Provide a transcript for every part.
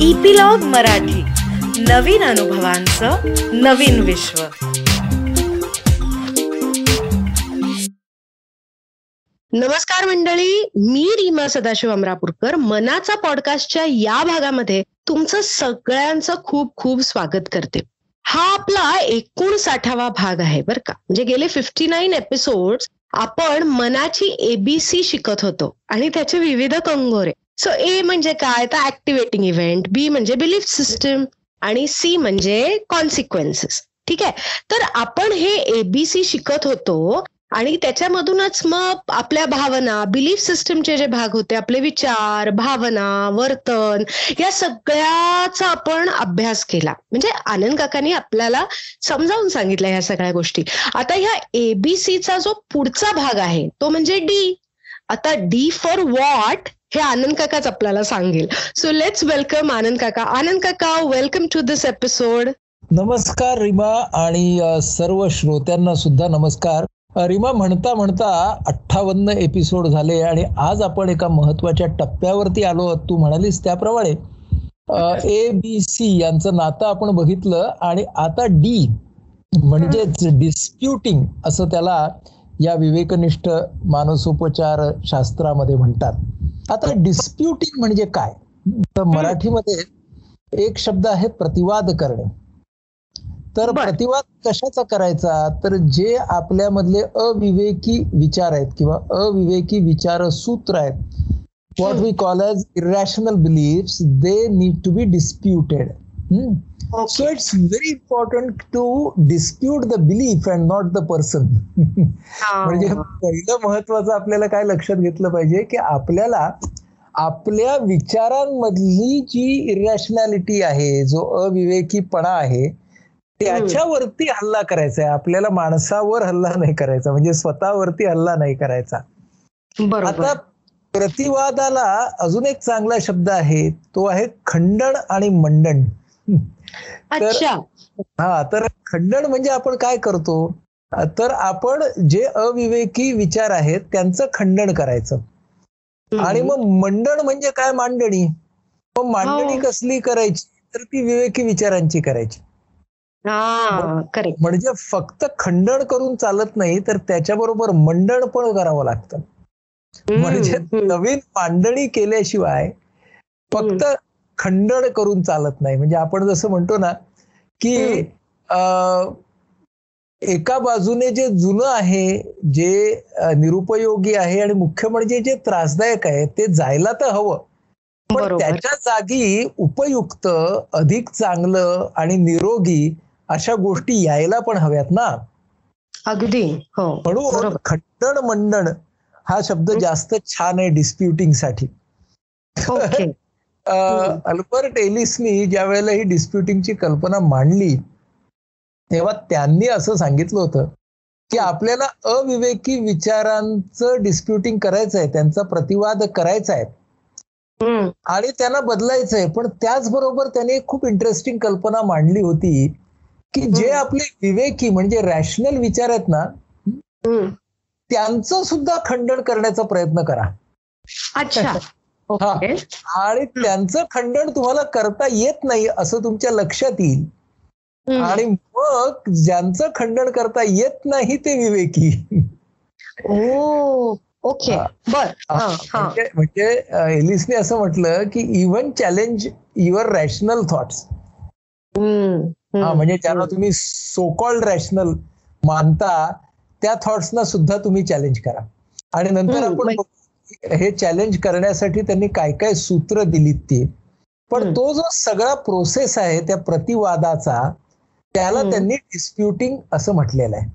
Epilogue Marathi. नवीन अनुभवांचं नवीन विश्व. नमस्कार मंडळी मी रीमा सदाशिव अमरापूरकर. मनाचा पॉडकास्टच्या या भागामध्ये तुमचं सगळ्यांचं खूप खूप स्वागत करते. हा आपला एकोणसाठावा भाग आहे बरं का. म्हणजे गेले फिफ्टी नाईन एपिसोड आपण मनाची एबीसी शिकत होतो आणि त्याचे विविध कंगोरे. सो ए म्हणजे काय? तर ऍक्टिव्हेटिंग इव्हेंट बी म्हणजे बिलीफ सिस्टम आणि सी म्हणजे कॉन्सिक्वेन्सेस ठीक आहे? तर आपण हे एबीसी शिकत होतो आणि त्याच्यामधूनच मग आपल्या भावना बिलीफ सिस्टमचे जे भाग होते आपले विचार भावना वर्तन या सगळ्याचा आपण अभ्यास केला. म्हणजे आनंद काकांनी आपल्याला समजावून सांगितलं ह्या सगळ्या गोष्टी. आता ह्या एबीसीचा जो पुढचा भाग आहे तो म्हणजे डी आता डी फॉर वॉट हे आनंद काकाच आपल्याला सांगेल. सो लेट्स वेलकम आनंद काका. आनंद काका वेलकम टू दिस एपिसोड नमस्कार रिमा आणि सर्व श्रोत्यांना सुद्धा नमस्कार. रिमा म्हणता म्हणता अठ्ठावन्न एपिसोड झाले आणि आज आपण एका महत्त्वाच्या टप्प्यावरती आलो. आहोत. तू म्हणालीस त्याप्रमाणे. ए बी सी यांचं नातं आपण बघितलं आणि आता डी म्हणजेच डिस्प्युटिंग असं त्याला या विवेकनिष्ठ मानसोपचार शास्त्रामध्ये म्हणतात. आता डिस्प्युटिंग म्हणजे काय? तर मराठीमध्ये एक शब्द आहे प्रतिवाद करणे. तर. प्रतिवाद कशाचा करायचा? तर जे आपल्यामधले अविवेकी विचार आहेत किंवा अविवेकी विचार सूत्र आहेत what we call as irrational beliefs they need to be disputed so it's very important to dispute the belief and not the person म्हणजे पहिलं महत्वाचं आपल्याला काय लक्षात घेतलं पाहिजे की आपल्याला आपल्या विचारांमधली जी इरॅशनॅलिटी आहे जो अविवेकीपणा आहे त्याच्यावरती हल्ला करायचा आहे. आपल्याला माणसावर हल्ला नाही करायचा म्हणजे स्वतःवरती हल्ला नाही करायचा. आता प्रतिवादाला अजून एक चांगला शब्द आहे तो आहे खंडन आणि मंडन अच्छा. हा तर खंडन म्हणजे आपण काय करतो? तर आपण जे अविवेकी विचार आहेत त्यांचं खंडन करायचं. आणि मग मंडण म्हणजे काय मांडणी? मग मांडणी हो. कसली करायची? तर ती विवेकी विचारांची करायची. म्हणजे फक्त खंडन करून चालत नाही तर त्याच्याबरोबर मंडण पण करावं लागतं. म्हणजे नवीन मांडणी केल्याशिवाय फक्त खंडन करून चालत नाही. म्हणजे आपण जसं म्हणतो ना की एका बाजूने जे जुनं आहे जे निरुपयोगी आहे आणि मुख्य म्हणजे जे त्रासदायक आहे ते जायला तर हवं. पण. त्याच्या जागी उपयुक्त अधिक चांगलं आणि निरोगी अशा गोष्टी यायला पण हव्यात ना. अगदी. हो. म्हणून खंडन मंडन हा शब्द जास्त छान आहे डिस्प्युटिंगसाठी. अल्बर्ट एलिसनी ज्या वेळेला ही डिस्प्युटिंगची कल्पना मांडली तेव्हा त्यांनी असं सांगितलं होतं की आपल्याला अविवेकी विचारांचं डिस्प्युटिंग करायचं आहे त्यांचा प्रतिवाद करायचा आहे. आणि त्यांना बदलायचं आहे पण त्याचबरोबर त्याने एक खूप इंटरेस्टिंग कल्पना मांडली होती की जे आपले विवेकी म्हणजे रॅशनल विचार आहेत ना. त्यांचं सुद्धा खंडन करण्याचा प्रयत्न करा. अच्छा. ओके. आणि त्यांचं खंडन तुम्हाला करता येत नाही असं तुमच्या लक्षात येईल. आणि मग ज्यांचं खंडन करता येत नाही ते विवेकी. Oh okay. बर. म्हणजे म्हणजे एलिसने असं म्हटलं की even challenge your rational thoughts. हा. म्हणजे ज्यांना तुम्ही सो कॉल्ड रॅशनल मानता त्या थॉट्सना सुद्धा तुम्ही चॅलेंज करा. आणि नंतर आपण हे चॅलेंज करण्यासाठी त्यांनी काय काय सूत्र दिलीत ती. पण. तो जो सगळा प्रोसेस आहे त्या प्रतिवादाचा त्याला. त्यांनी डिस्प्युटिंग असं म्हटलेलं आहे.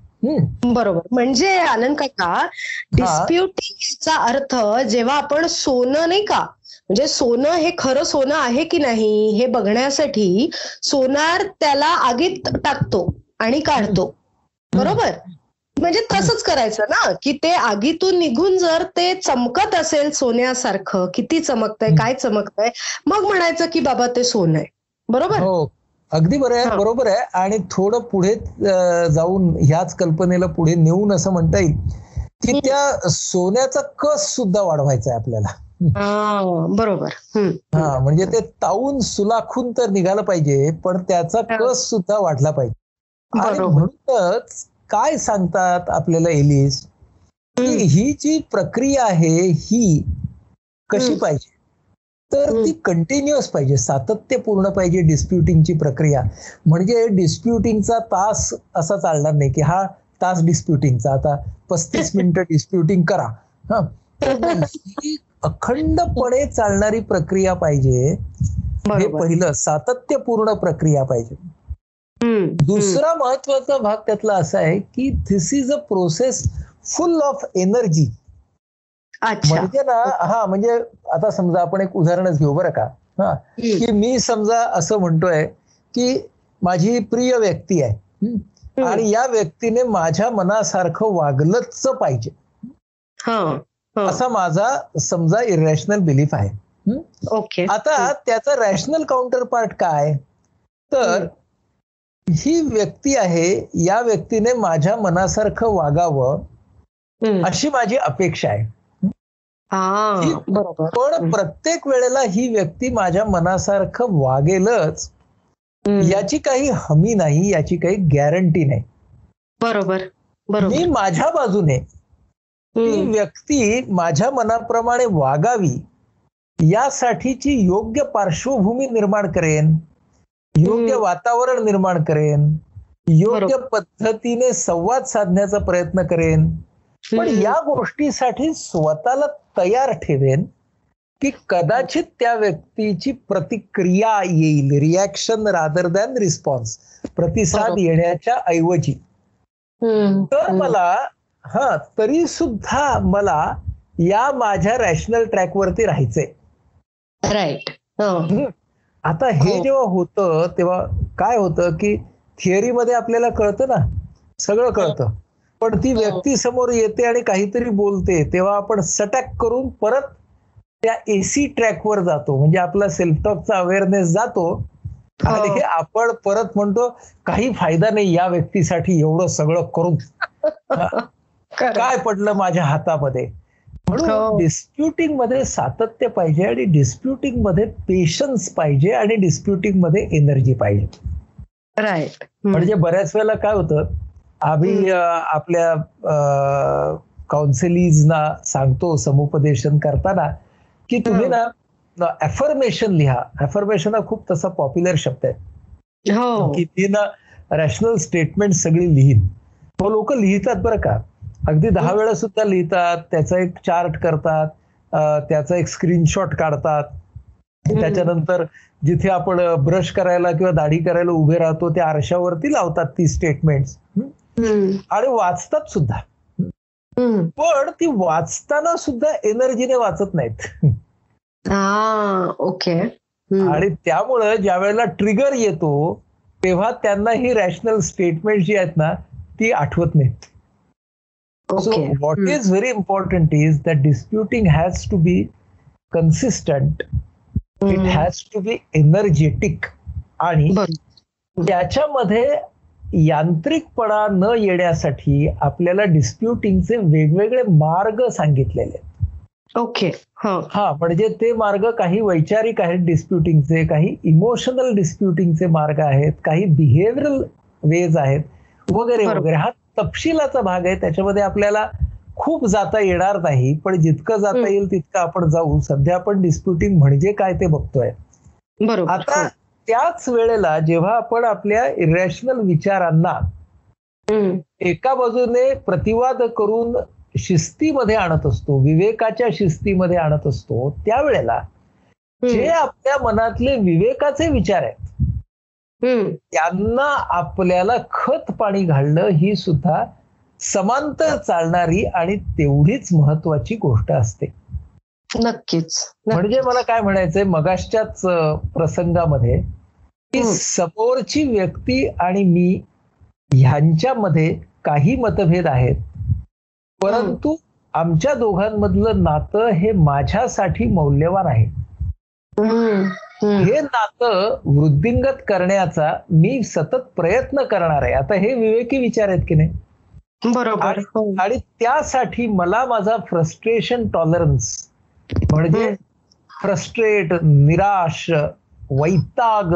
बरोबर. म्हणजे आनंद काका डिस्प्युटिंग याचा अर्थ जेव्हा आपण सोनं नाही का म्हणजे सोनं हे खरं सोनं आहे की नाही हे बघण्यासाठी सोनार त्याला आगीत टाकतो आणि काढतो. बरोबर? म्हणजे तसंच करायचं ना की ते आगीतून निघून जर ते चमकत असेल सोन्यासारखं किती चमकतंय काय चमकतंय मग म्हणायचं की बाबा ते सोनं आहे बरोबर हो अगदी बरं आहे. बरोबर आहे आणि थोडं पुढे जाऊन ह्याच कल्पनेला पुढे नेऊन असं म्हणता येईल की. त्या सोन्याचा कस सुद्धा वाढवायचा आहे आपल्याला बरोबर. हा म्हणजे ते ताऊन सुलाखून तर निघालं पाहिजे पण त्याचा. कस सुद्धा वाढला पाहिजे आणि बरोबर. म्हणूनच काय सांगतात आपल्याला एलिस. ही जी प्रक्रिया आहे ही कशी. पाहिजे तर. ती कंटिन्युअस पाहिजे सातत्यपूर्ण पाहिजे डिस्प्युटिंगची प्रक्रिया म्हणजे डिस्प्युटिंगचा तास असा चालणार नाही की हा तास डिस्प्युटिंगचा आता पस्तीस मिनिटं डिस्प्युटिंग करा हा ही अखंडपणे चालणारी प्रक्रिया पाहिजे हे पहिलं सातत्यपूर्ण प्रक्रिया पाहिजे. दुसरा महत्त्वाचा भाग त्यातला असा आहे की this is a process full of energy म्हणजे ना हा म्हणजे आता समजा आपण एक उदाहरणच घेऊ बरं का. हा. की मी समजा असं म्हणतोय की माझी प्रिय व्यक्ती आहे. आणि या व्यक्तीने माझ्या मनासारखं वागलंच पाहिजे. हा हा. असा माझा समजा इरॅशनल बिलीफ आहे? ओके. आता त्याचा रॅशनल काउंटर पार्ट काय? तर ही व्यक्ती आहे या व्यक्तीने माझ्या मनासारखं वागावं. अशी माझी अपेक्षा आहे पण प्रत्येक वेळेला ही व्यक्ती माझ्या मनासारखं वागेलच. याची काही हमी नाही याची काही गॅरंटी नाही बरोबर मी बरोबर माझ्या बाजूने ती. व्यक्ती माझ्या मनाप्रमाणे वागावी यासाठीची योग्य पार्श्वभूमी निर्माण करेन योग्य. वातावरण निर्माण करेन योग्य. पद्धतीने संवाद साधण्याचा प्रयत्न करेन पण. या गोष्टीसाठी स्वतःला तयार ठेवेन की कदाचित त्या व्यक्तीची प्रतिक्रिया येईल रिॲक्शन रादर दॅन रिस्पॉन्स प्रतिसाद. येण्याच्या ऐवजी. तर. मला हा तरी सुद्धा मला या माझ्या रॅशनल ट्रॅकवरती राहायचंय राईट हा. आता हे हो. जेव्हा होतं तेव्हा काय होतं की थिअरीमध्ये आपल्याला कळतं ना सगळं कळतं पण ती हो. व्यक्ती समोर येते आणि काहीतरी बोलते तेव्हा आपण सटॅक करून परत त्या एसी ट्रॅकवर जातो म्हणजे आपला सेल्फ टॉकचा अवेअरनेस जातो आणि हो. आपण परत म्हणतो काही फायदा नाही या व्यक्तीसाठी एवढं सगळं करून. काय पडलं माझ्या हातामध्ये म्हणून. डिस्प्युटिंगमध्ये सातत्य पाहिजे आणि डिस्प्युटिंगमध्ये पेशन्स पाहिजे आणि डिस्प्युटिंगमध्ये एनर्जी पाहिजे. राईट. म्हणजे बऱ्याच वेळेला काय होतं आम्ही आपल्या काउन्सिलीजना सांगतो समुपदेशन करताना की तुम्ही हं. ना अफर्मेशन लिहा. अफर्मेशन हा खूप तसा पॉप्युलर शब्द आहे. हो. की ती ना रॅशनल स्टेटमेंट सगळी लिहीन. तो लोक लिहितात बरं का. अगदी दहा हं. वेळा सुद्धा लिहितात त्याचा एक चार्ट करतात त्याचा एक स्क्रीनशॉट काढतात. त्याच्यानंतर जिथे आपण ब्रश करायला किंवा दाढी करायला उभे राहतो त्या आरशावरती लावतात ती स्टेटमेंट. आणि वाचतात सुद्धा. पण ती वाचताना सुद्धा एनर्जीने वाचत नाहीत ओके. आणि त्यामुळं ज्या वेळेला ट्रिगर येतो तेव्हा त्यांना ही रॅशनल स्टेटमेंट जी आहेत ना ती आठवत नाहीत so okay what hmm. Is very important is that disputing has to be consistent it hmm. Has to be energetic आणि बरोबर त्याच्यामध्ये यांत्रिकपणा न येण्यासाठी आपल्याला डिस्प्युटिंगचे वेगवेगळे मार्ग सांगितलेले आहेत. ओके हा हा म्हणजे ते मार्ग काही वैचारिक आहेत डिस्प्युटिंगचे काही इमोशनल डिस्प्युटिंगचे मार्ग आहेत काही बिहेव्हिअरल वेज आहेत वगैरे. वगैरे हा तपशिलाचा भाग आहे त्याच्यामध्ये आपल्याला खूप जाता येणार नाही पण जितकं जाता. येईल तितकं आपण जाऊ सध्या आपण डिस्प्युटिंग म्हणजे काय ते बघतोय आता हा. त्याच वेळेला जेव्हा आपण आपल्या इरॅशनल विचारांना. एका बाजूने प्रतिवाद करून शिस्तीमध्ये आणत असतो विवेकाच्या शिस्तीमध्ये आणत असतो त्यावेळेला जे. आपल्या मनातले विवेकाचे विचार आहेत. त्यांना आपल्याला खत पाणी घालणं ही सुद्धा समांतर चालणारी आणि तेवढीच महत्वाची गोष्ट असते. नक्कीच. म्हणजे मला काय म्हणायचंय मगाशच्याच प्रसंगामध्ये की. समोरची व्यक्ती आणि मी ह्यांच्यामध्ये काही मतभेद आहेत. परंतु आमच्या दोघांमधलं नातं हे माझ्यासाठी मौल्यवान आहे. हे नातं वृद्धिंगत करण्याचा मी सतत प्रयत्न करणार आहे आता हे विवेकी विचार आहेत की नाही बरोबर आणि- हो. त्यासाठी मला माझा फ्रस्ट्रेशन टॉलरन्स म्हणजे. फ्रस्ट्रेट निराश वैताग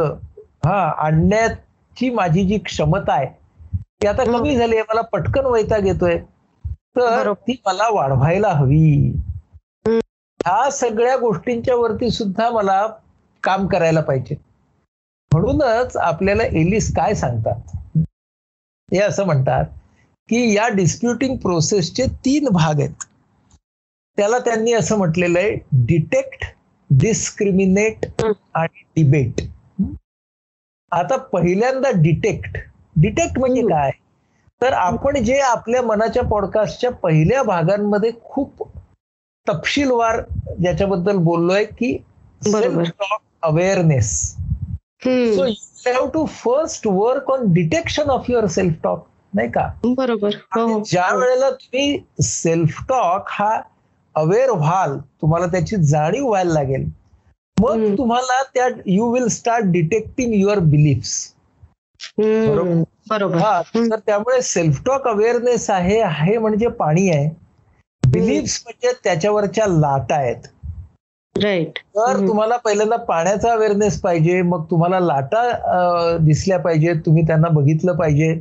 हा आणण्याची माझी जी क्षमता आहे ती आता. कमी झाली आहे मला पटकन वैताग येतोय तर. ती मला वाढवायला हवी ह्या सगळ्या गोष्टींच्या वरती सुद्धा मला काम करायला पाहिजे. म्हणूनच आपल्याला एलिस काय सांगतात? हे असं म्हणतात की या डिस्प्युटिंग प्रोसेसचे तीन भाग आहेत. त्याला त्यांनी असं म्हटलेलं आहे डिटेक्ट डिस्क्रिमिनेट आणि डिबेट आता पहिल्यांदा डिटेक्ट डिटेक्ट म्हणजे. काय? तर आपण जे आपल्या मनाच्या पॉडकास्टच्या पहिल्या भागांमध्ये खूप तपशीलवार ज्याच्याबद्दल बोललोय की बरोबर. Awareness so. You have to first work on detection of your self talk नाही का बरोबर हो हो. ज्या वेळेला तुम्ही सेल्फ टॉक हा अवेअर व्हाल तुम्हाला त्याची जाणीव व्हायला लागेल मग. तुम्हाला त्या you will start detecting your beliefs hmm. बरोबर. हा. तर त्यामुळे सेल्फ टॉक अवेअरनेस आहे आहे म्हणजे पाणी आहे बिलीफ्स म्हणजे त्याच्यावरच्या लाटा आहेत. राईट. तर. तुम्हाला पहिल्यांदा पाण्याचा अवेअरनेस पाहिजे मग तुम्हाला लाटा दिसल्या पाहिजे तुम्ही त्यांना बघितलं पाहिजे.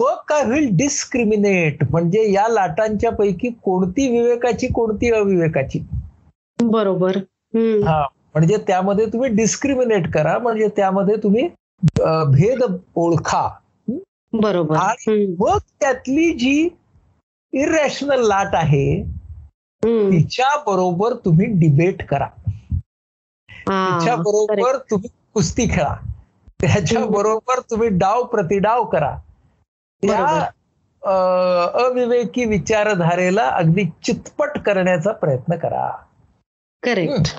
मग काय होईल? डिस्क्रिमिनेट म्हणजे या लाटांच्या पैकी कोणती विवेकाची कोणती अविवेकाची? बरोबर. हा. म्हणजे त्यामध्ये तुम्ही डिस्क्रिमिनेट करा म्हणजे त्यामध्ये तुम्ही भेद ओळखा. बरोबर. आणि. मग त्यातली जी इरॅशनल लाट आहे. तिच्या बरोबर तुम्ही डिबेट करा तिच्या बरोबर. तुम्ही कुस्ती खेळा त्याच्या. बरोबर तुम्ही डाव प्रतिडाव करा त्या अविवेकी विचारधारेला अगदी चितपट करण्याचा प्रयत्न करा करेक्ट.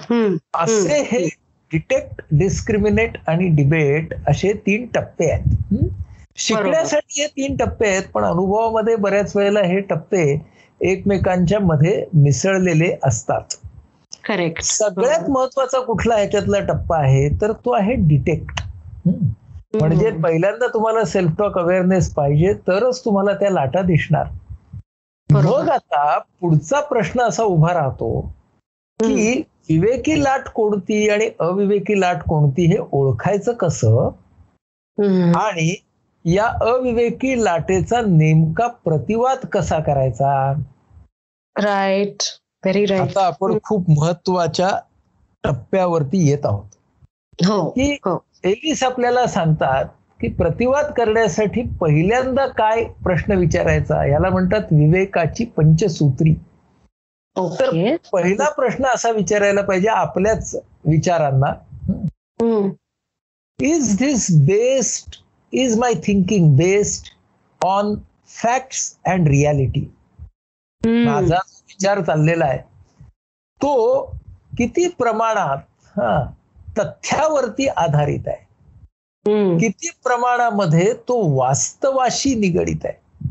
असे हे डिटेक्ट डिस्क्रिमिनेट आणि डिबेट असे तीन टप्पे आहेत? शिकण्यासाठी हे तीन टप्पे आहेत पण अनुभवामध्ये बऱ्याच वेळेला हे टप्पे एकमेकांच्या मध्ये मिसळलेले असतात. करेक्ट सगळ्यात महत्त्वाचा कुठला ह्याच्यातला टप्पा आहे तर तो आहे डिटेक्ट म्हणजे पहिल्यांदा तुम्हाला सेल्फ टॉक अवेअरनेस पाहिजे तरच तुम्हाला त्या लाटा दिसणार. मग आता पुढचा प्रश्न असा उभा राहतो की विवेकी लाट कोणती आणि अविवेकी लाट कोणती हे ओळखायचं कसं? आणि या अविवेकी लाटेचा नेमका प्रतिवाद कसा करायचा? राईट व्हेरी राईट आता आपण खूप महत्त्वाच्या टप्प्यावरती येत आहोत. हो की हो. एलिस आपल्याला सांगतात की प्रतिवाद करण्यासाठी पहिल्यांदा काय प्रश्न विचारायचा? याला म्हणतात विवेकाची पंचसूत्री. ओके पहिला प्रश्न असा विचारायला पाहिजे आपल्याच विचारांना. हम्म. Is this based is my thinking based on facts and reality. माझा विचार चाललेला आहे. तो किती प्रमाणात हा तथ्यावरती आधारित आहे. हम्म. किती प्रमाणामध्ये तो वास्तवाशी निगडित आहे.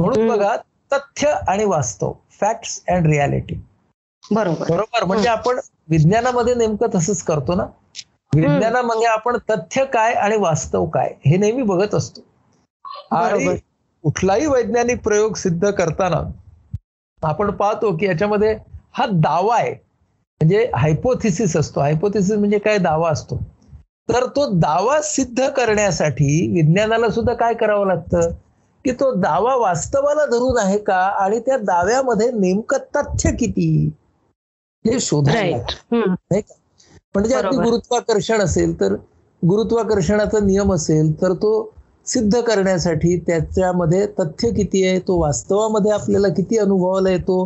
म्हणून हम्म. बघा तथ्य आणि वास्तव फॅक्ट्स अँड रियालिटी बरोबर. बरोबर? म्हणजे आपण विज्ञानामध्ये नेमकं तसंच करतो ना? विज्ञानामध्ये आपण तथ्य काय आणि वास्तव काय हे नेहमी बघत असतो. आणि. कुठलाही वैज्ञानिक प्रयोग सिद्ध करताना आपण पाहतो की याच्यामध्ये हा दावा आहे. म्हणजे हायपोथिसिस असतो. हायपोथिसिस म्हणजे काय? दावा असतो. तर तो दावा सिद्ध करण्यासाठी विज्ञानाला सुद्धा काय करावं लागतं? की तो दावा वास्तवाला धरून आहे का? आणि त्या दाव्यामध्ये नेमकं तथ्य किती? हे शोधायला. नाही का? म्हणजे अगदी. गुरुत्वाकर्षण असेल तर गुरुत्वाकर्षणाचा नियम असेल तर तो सिद्ध करण्यासाठी त्याच्यामध्ये तथ्य किती आहे तो वास्तवामध्ये आपल्याला किती अनुभवाला येतो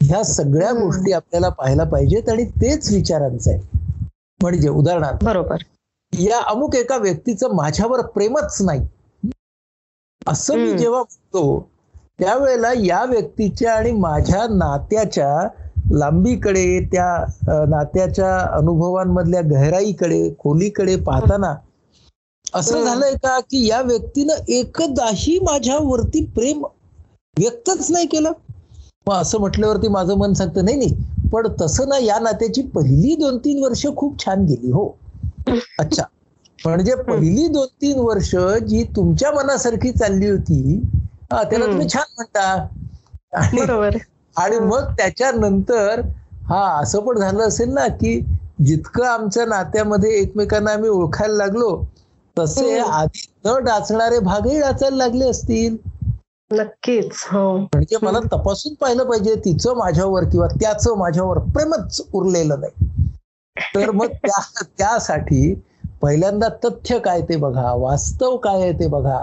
ह्या सगळ्या. गोष्टी आपल्याला पाहायला पाहिजेत आणि तेच विचारांचं आहे म्हणजे उदाहरणार्थ बरोबर या अमुक एका व्यक्तीचं माझ्यावर प्रेमच नाही असं मी. जेव्हा म्हणतो त्यावेळेला या व्यक्तीच्या आणि माझ्या नात्याच्या लांबीकडे त्या नात्याच्या अनुभवांमधल्या गहराईकडे खोलीकडे पाहताना असं हम्म. झालंय का की या व्यक्तीनं एकदाही माझ्यावरती प्रेम व्यक्तच नाही केलं? मग असं म्हटल्यावरती माझं मन सांगतं नाही नाही पण तसं ना या नात्याची पहिली दोन तीन वर्ष खूप छान गेली हो. अच्छा. म्हणजे पहिली दोन तीन वर्ष जी तुमच्या मनासारखी चालली होती हा, त्याला. तुम्ही छान म्हणता. आणि आणि मग त्याच्यानंतर हा असं पण झालं असेल ना की जितकं आमच्या नात्यामध्ये एकमेकांना आम्ही ओळखायला लागलो तसे. आधी न डाचणारे भागही डाचायला लागले असतील. नक्कीच हो. म्हणजे मला तपासून पाहिलं पाहिजे तिचं माझ्यावर किंवा त्याचं माझ्यावर प्रेमच उरलेलं नाही. तर मग त्या त्यासाठी पहिल्यांदा तथ्य काय ते बघा वास्तव काय आहे ते बघा.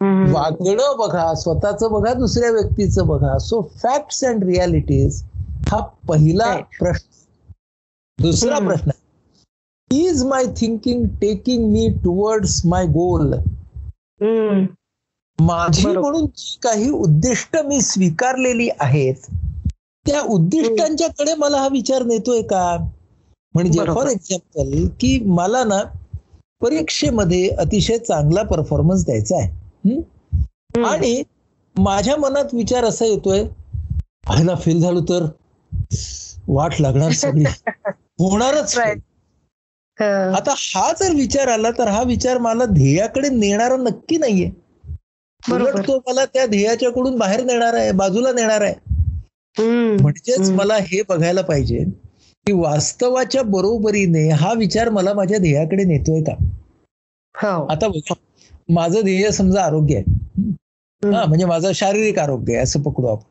वागणं बघा स्वतःचं बघा दुसऱ्या व्यक्तीचं बघा सो फॅक्ट्स अँड रियालिटीज हा पहिला. प्रश्न दुसरा. प्रश्न is my thinking taking me towards my goal. माझी. म्हणून जी काही उद्दिष्ट मी स्वीकारलेली आहेत त्या उद्दिष्टांच्याकडे मला हा विचार नेतोय का म्हणजे. फॉर एक्झाम्पल की मला ना परीक्षेमध्ये अतिशय चांगला परफॉर्मन्स द्यायचा आहे. आणि माझ्या मनात विचार असा येतोय पहिला फेल झालो तर वाट लागणार सगळी. होणारच. आता हा जर विचार आला तर हा विचार मला ध्येयाकडे नेणारा नक्की नाहीये. बरोबर. उलट तो मला त्या ध्येयाच्याकडून बाहेर नेणार आहे बाजूला नेणार आहे. म्हणजेच. मला हे बघायला पाहिजे की वास्तवाच्या बरोबरीने हा विचार मला माझ्या ध्येयाकडे नेतोय का? हो. आता बघा माझं ध्येय समजा आरोग्य आहे. हा म्हणजे माझं शारीरिक आरोग्य आहे असं पकडू आपण.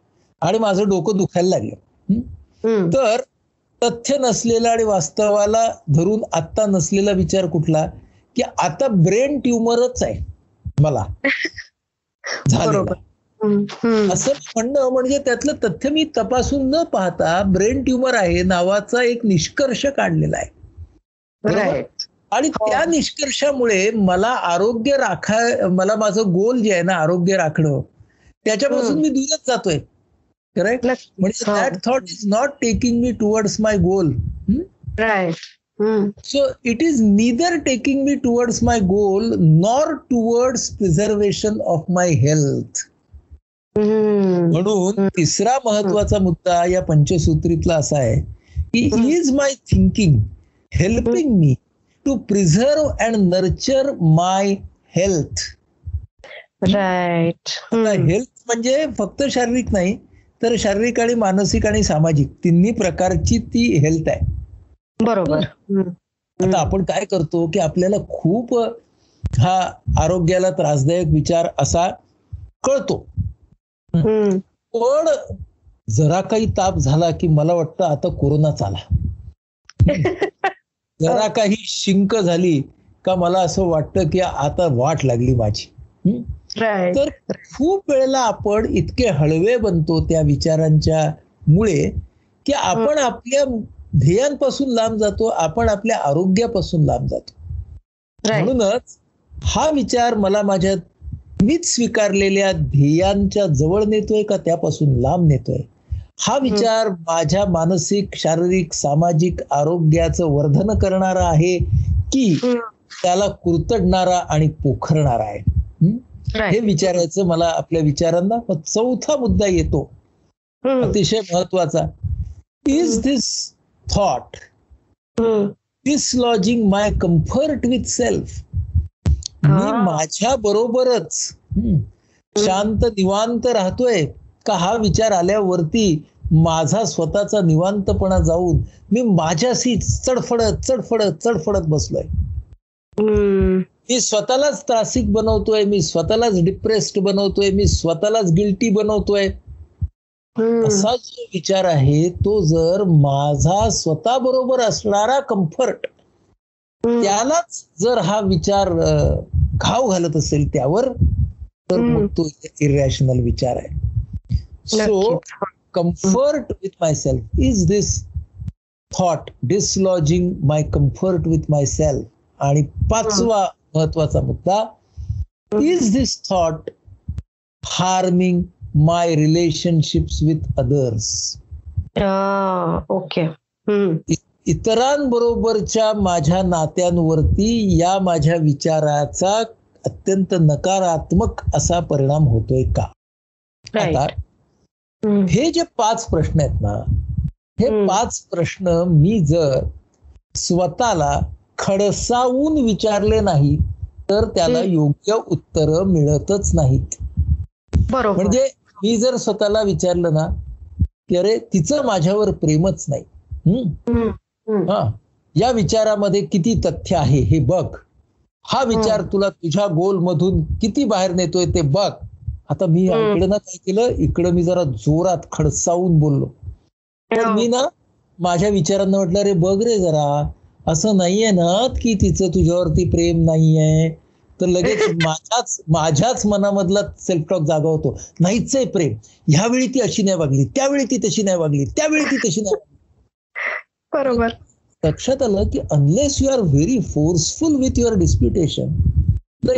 आणि माझं डोकं दुखायला लागलं. हं? तर तथ्य नसलेला आणि वास्तवाला धरून आत्ता नसलेला विचार कुठला? की आता ब्रेन ट्युमरच आहे मला. असं म्हणणं म्हणजे त्यातलं तथ्य मी तपासून न पाहता ब्रेन ट्युमर आहे नावाचा एक निष्कर्ष काढलेला आहे. आणि हो. त्या निष्कर्षामुळे मला आरोग्य राखाय मला माझं गोल जे आहे ना आरोग्य राखणं त्याच्यापासून. मी दूरच जातोय करेक्ट. म्हणजे. That thought is not taking me towards my goal. So it is neither taking me towards my goal nor towards preservation of my health. म्हणून तिसरा महत्त्वाचा मुद्दा या पंचसूत्रीतला असा आहे की. Is my thinking helping me to preserve and nurture my health Right. Hmm. Health म्हणजे फक्त शारीरिक नाही तर शारीरिक आणि मानसिक आणि सामाजिक तिन्ही प्रकारची ती हेल्थ आहे बरोबर हम्म. आता आपण काय करतो की आपल्याला खूप हा आरोग्याला त्रासदायक विचार असा कळतो हम्म. पण जरा काही ताप झाला की मला वाटतं आता कोरोना चाला जरा काही शिंक झाली का मला असं वाटतं की आता वाट लागली माझी. तर खूप वेळेला आपण इतके हळवे बनतो त्या विचारांच्या मुळे की आपण आपल्या ध्येयांपासून लांब जातो आपण आपल्या आरोग्यापासून लांब जातो. म्हणूनच हा विचार मला माझ्या मीच स्वीकारलेल्या ध्येयांच्या जवळ नेतोय का त्यापासून लांब नेतोय हा विचार माझ्या मानसिक शारीरिक सामाजिक आरोग्याचं वर्धन करणारा आहे की. त्याला कुरतडणारा आणि पोखरणारा आहे हं? विचारायचं मला आपल्या विचारांना मग चौथा मुद्दा येतो. अतिशय महत्त्वाचा is this thought hmm. Dislodging my comfort with self me. माझ्या बरोबरच शांत निवांत राहतोय का हा विचार आल्यावरती माझा स्वतःचा निवांतपणा जाऊन मी माझ्याशी चडफडत चडफडत चडफडत बसलोय. मी स्वतःलाच त्रासिक बनवतोय मी स्वतःलाच डिप्रेस्ड बनवतोय मी स्वतःलाच गिल्टी बनवतोय. असा जो विचार आहे तो जर माझा स्वतः बरोबर असणारा कम्फर्ट. त्यालाच जर हा विचार घाव घालत असेल त्यावर तर मग. तो इरॅशनल विचार आहे so. Comfort with my self is this thought dislodging my comfort with my self आणि पाचवा महत्त्वाचा मुद्दा is this thought harming my relationships with others Ah, okay. इतरांबरोबरच्या माझ्या नात्यांवरती या माझ्या विचाराचा अत्यंत नकारात्मक असा परिणाम होतोय का Right. आता. हे जे पाच प्रश्न आहेत ना हे. पाच प्रश्न मी जर स्वतःला खडसावून विचारले नाही तर त्याला. योग्य उत्तर मिळतच नाहीत. बरोबर. म्हणजे मी जर स्वतःला विचारलं ना की अरे तिचं माझ्यावर प्रेमच नाही. हा. या विचारामध्ये किती तथ्य आहे हे बघ. हा विचार तुला तुझ्या गोल मधून किती बाहेर नेतोय ते बघ. आता मी. इकडे ना काय केलं? इकडं मी जरा जोरात खडसावून बोललो. पण मी ना माझ्या विचारांना म्हटलं रे बघ रे जरा असं नाहीये ना की तिचं तुझ्यावरती प्रेम नाहीये. तर लगेच माझ्याच माझ्याच मनामधला सेल्फ टॉक जागा होतो. नाहीच आहे प्रेम. ह्यावेळी ती अशी नाही वागली त्यावेळी ती तशी नाही वागली त्यावेळी ती तशी नाही वागली. बरोबर. लक्षात आलं की unless you are very forceful with your disputation the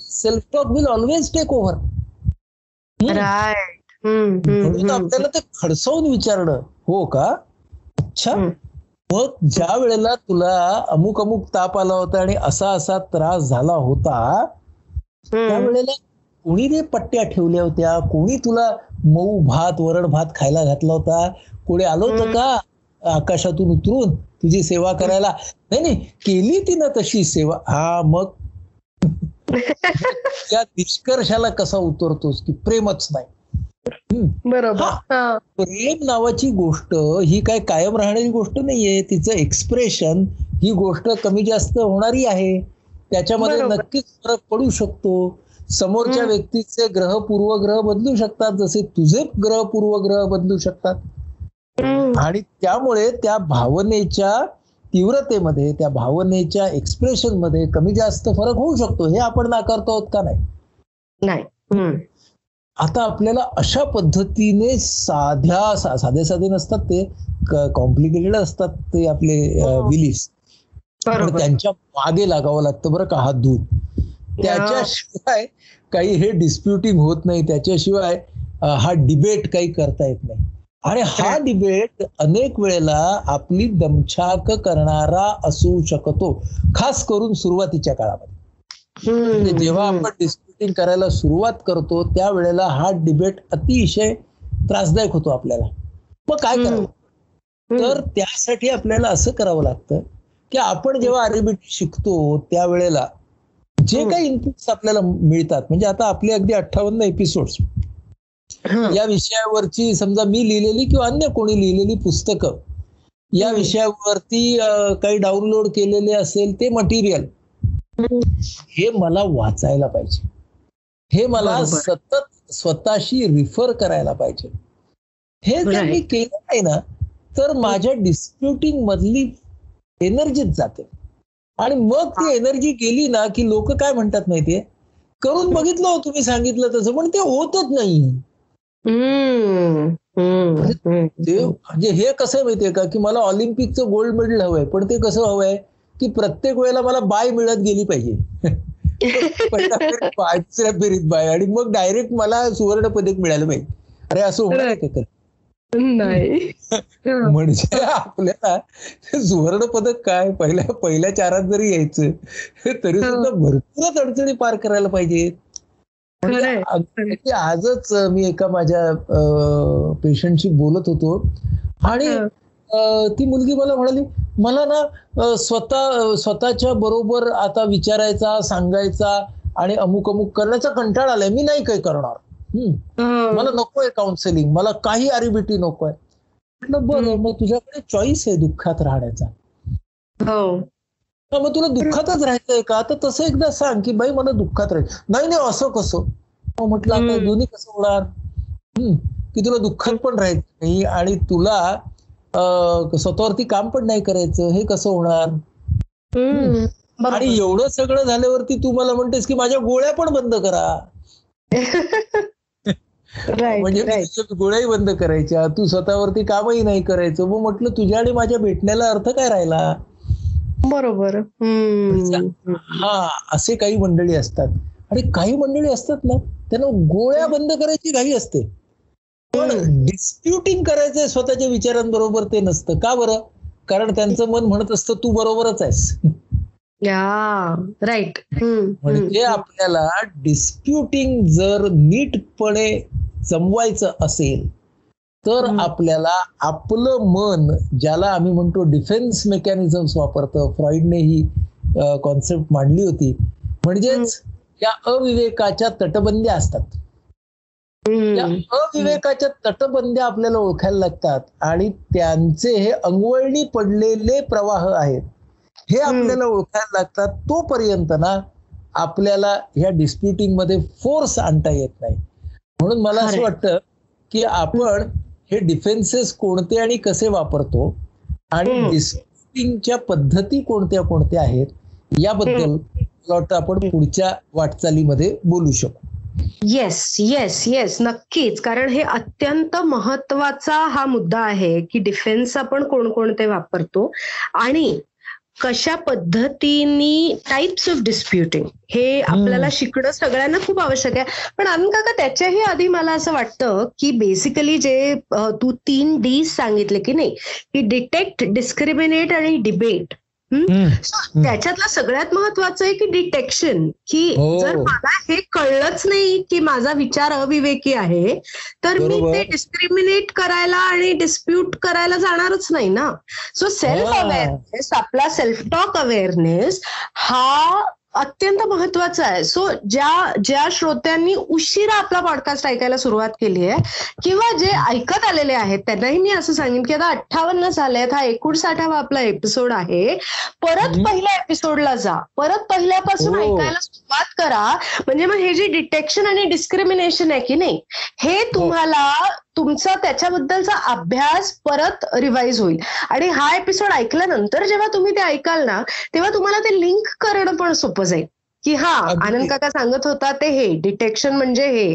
self talk will always take over म्हणून. आपल्याला ते खडसावून विचारणं. हो का? अच्छा. मग ज्या वेळेला तुला अमुक अमुक ताप आला होता आणि असा असा त्रास झाला होता. त्यावेळेला कोणी रे पट्ट्या ठेवल्या होत्या? कोणी तुला मऊ भात वरण भात खायला घातला होता? कोणी आलं होतं. का आकाशातून उतरून तुझी सेवा करायला? नाही नाही. केली तिनं तशी सेवा. हा मग त्या निष्कर्षाला कसा उतरतोस की प्रेमच नाही. बरोबर. प्रेम नावाची गोष्ट ही काय कायम राहणारी गोष्ट नाहीये तिचं एक्सप्रेशन ही गोष्ट कमी जास्त होणारी आहे त्याच्यामध्ये. नक्कीच फरक पडू शकतो समोरच्या. व्यक्तीचे ग्रह पूर्वग्रह बदलू शकतात जसे तुझे ग्रह पूर्वग्रह बदलू शकतात. आणि त्यामुळे त्या भावनेच्या तीव्रतेमध्ये त्या भावनेच्या एक्सप्रेशनमध्ये कमी जास्त फरक होऊ शकतो हे आपण नाकारतो आहोत का नाही. आता आपल्याला अशा पद्धतीने साध्या सा- साधे साधे नसतात ते कॉम्प्लिकेटेड असतात ते आपले हो. बरोबर. त्यांच्या मागे लागावं लागतं बरं का हात धुवून त्याच्याशिवाय काही हे डिस्प्युटिंग होत नाही त्याच्याशिवाय हा डिबेट काही करता येत नाही. आणि हा डिबेट अनेक वेळेला आपली दमछाक करणारा असू शकतो खास करून सुरुवातीच्या काळामध्ये म्हणजे. जेव्हा आपण डिस्प्युटिंग करायला सुरुवात करतो त्यावेळेला हा डिबेट अतिशय त्रासदायक होतो आपल्याला मग काय. करावं तर त्यासाठी आपल्याला असं करावं लागतं की आपण जेव्हा आरबीटी शिकतो त्यावेळेला जे. काही इनपुट्स आपल्याला मिळतात म्हणजे आता आपले अगदी अठ्ठावन्न एपिसोड्स. या विषयावरची समजा मी लिहिलेली किंवा अन्य कोणी लिहिलेली पुस्तकं या. विषयावरती काही डाउनलोड केलेले असेल ते मटेरियल. हे मला वाचायला पाहिजे हे मला. सतत स्वतःशी रिफर करायला पाहिजे हे जर मी. केलं नाही ना तर माझ्या डिस्प्युटिंग मधली एनर्जीच जाते आणि मग ती एनर्जी गेली ना की लोक काय म्हणतात माहितीये करून बघितलं हो तुम्ही सांगितलं तसं पण ते होतच नाही. ते म्हणजे हे कसं माहितीये का? की मला ऑलिम्पिकचं गोल्ड मेडल हवंय पण ते कसं हवंय की प्रत्येक वेळेला मला बाय मिळत गेली पाहिजे. पहिल्या फेरीत बाय आणि मग डायरेक्ट मला सुवर्ण पदक मिळालं पाहिजे अरे असं होणार का? नाही. हा. म्हणजे आपल्याला सुवर्ण पदक काय? पहिल्या पहिल्या चारात जरी यायचं तरी हो. सुद्धा भरपूरच अडचणी पार करायला पाहिजेत. म्हणजे आजच मी एका माझ्या पेशंटशी बोलत होतो. आणि ती मुलगी मला म्हणाली मला ना स्वतः स्वतःच्या बरोबर आता विचारायचा सांगायचा आणि अमुक अमुक करण्याचा कंटाळा आलाय. मी नाही काही करणार. मला नकोय काउन्सिलिंग मला काही आरिबिटी नकोय म्हटलं बरं. मग तुझ्याकडे चॉईस आहे दुःखात राहण्याचा. हा, मग तुला दुःखातच राहायचंय का? तर तसं एकदा सांग की बाई मला दुःखात राहायचं. नाही नाही असं कसं? मग म्हटलं आता. दोन्ही कसं होणार? हम्म, की तुला दुःखात पण राहायचं नाही आणि तुला स्वतःवरती काम पण नाही करायचं. हे कसं होणार. आणि एवढं सगळं झाल्यावरती तू मला म्हणतेस की माझ्या गोळ्या पण बंद करा. म्हणजे गोळ्याही बंद करायच्या. तू स्वतःवरती कामही नाही करायचं. मग म्हटलं तुझ्या आणि माझ्या भेटण्याला अर्थ काय राहिला? बरोबर. हा असे काही मंडळी असतात. आणि काही मंडळी असतात ना त्यांना गोळ्या बंद करायची घाई असते. पण डिस्प्युटिंग करायचंय स्वतःच्या विचारांबरोबर ते नसतं. का बरं? कारण त्यांचं मन म्हणत असतं तू बरोबरच आहेस. या राईट म्हणजे आपल्याला डिस्प्युटिंग जर नीटपणे जमवायचं असेल तर. आपल्याला आपलं मन ज्याला आम्ही म्हणतो डिफेन्स मेकॅनिझम्स वापरतं फ्रॉइडने ही कॉन्सेप्ट मांडली होती. म्हणजेच या अविवेकाच्या तटबंद्या असतात. या अविवेकाच्या तटबंद्या आपल्याला ओळखायला लागतात आणि त्यांचे हे अंगवळणी पडलेले प्रवाह आहेत. हे आपल्याला ओळखायला लागतात. तोपर्यंत ना आपल्याला ह्या डिस्प्युटिंगमध्ये फोर्स आणता येत नाही. म्हणून मला असं. वाटतं की आपण हे डिफेन्सेस कोणते आणि कसे वापरतो? आणि हम्म. डिस्प्युटिंगच्या पद्धती कोणत्या कोणत्या आहेत? याबद्दल मला वाटतं आपण पुढच्या वाटचालीमध्ये बोलू शकू. येस येस येस नक्कीच. कारण हे अत्यंत महत्त्वाचा हा मुद्दा आहे की डिफेन्स आपण कोणकोणते वापरतो आणि कशा पद्धतीने टाइप्स ऑफ डिस्प्युटिंग हे आपल्याला शिकणं सगळ्यांना खूप आवश्यक आहे. पण अरुण काका त्याच्याही आधी मला असं वाटतं की बेसिकली जे तू तीन डी सांगितले की नाही की डिटेक्ट डिस्क्रिमिनेट आणि डिबेट त्याच्यातलं सगळ्यात महत्वाचं आहे की डिटेक्शन की हो. जर मला हे कळलंच नाही की माझा विचार अविवेकी आहे तर मी. ते डिस्क्रिमिनेट करायला आणि डिस्प्यूट करायला जाणारच नाही ना सो सेल्फ. अवेअरनेस आपला सेल्फ टॉक अवेअरनेस हा अत्यंत महत्त्वाचा आहे. सो ज्या ज्या श्रोत्यांनी उशिरा आपला पॉडकास्ट ऐकायला सुरुवात केली आहे किंवा जे ऐकत आलेले आहेत त्यांनाही मी असं सांगेन की आता अठ्ठावन्न झालेत हा एकोणसाठावा आपला एपिसोड आहे. परत. पहिल्या एपिसोडला जा. परत पहिल्यापासून हो. ऐकायला सुरुवात करा. म्हणजे मग हे जे डिटेक्शन आणि डिस्क्रिमिनेशन आहे की नाही हे. तुम्हाला तुमचा त्याच्याबद्दलचा अभ्यास परत रिवाईज होईल आणि हा एपिसोड ऐकल्यानंतर जेव्हा तुम्ही ते ऐकाल ना तेव्हा तुम्हाला ते लिंक करणं पण सोपं जाईल की हा. आनंद काका सांगत होता ते हे डिटेक्शन म्हणजे हे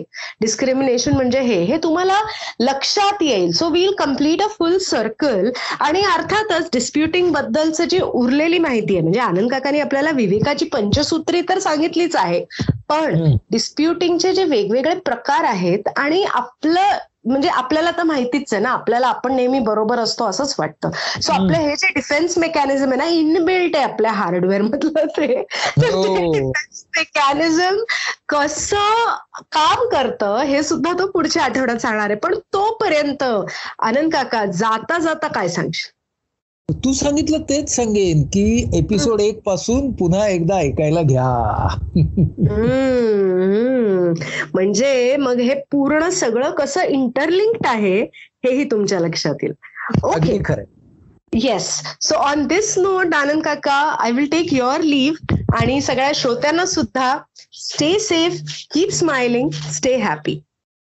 डिस्क्रिमिनेशन म्हणजे हे हे तुम्हाला लक्षात येईल so will complete a full circle आणि अर्थातच डिस्प्युटिंग बद्दलचं जी उरलेली माहिती आहे म्हणजे आनंद काकांनी आपल्याला विवेकाची पंचसूत्री तर सांगितलीच आहे पण. डिस्प्युटिंगचे जे वेगवेगळे प्रकार आहेत आणि आपलं म्हणजे आपल्याला तर माहितीच आहे ना आपल्याला आपण नेहमी बरोबर असतो असंच वाटतं सो. आपलं हे जे डिफेन्स मेकॅनिझम आहे ना इनबिल्ट आहे आपल्या हार्डवेअर मधलं ते हो. डिफेन्स मेकॅनिझम कसं काम करतं हे सुद्धा तो पुढच्या आठवड्यात सांगणार आहे पण तोपर्यंत आनंद काका जाता जाता काय सांगशील तू सांगितलं तेच सांगेन की एपिसोड एक पासून पुन्हा एकदा ऐकायला घ्या. म्हणजे मग हे पूर्ण सगळं कसं इंटरलिंक्ड आहे हेही तुमच्या लक्षात येईल ओके खरं yes so on this note Anand काका I will take your leave आणि सगळ्या श्रोत्यांना सुद्धा stay safe keep smiling stay happy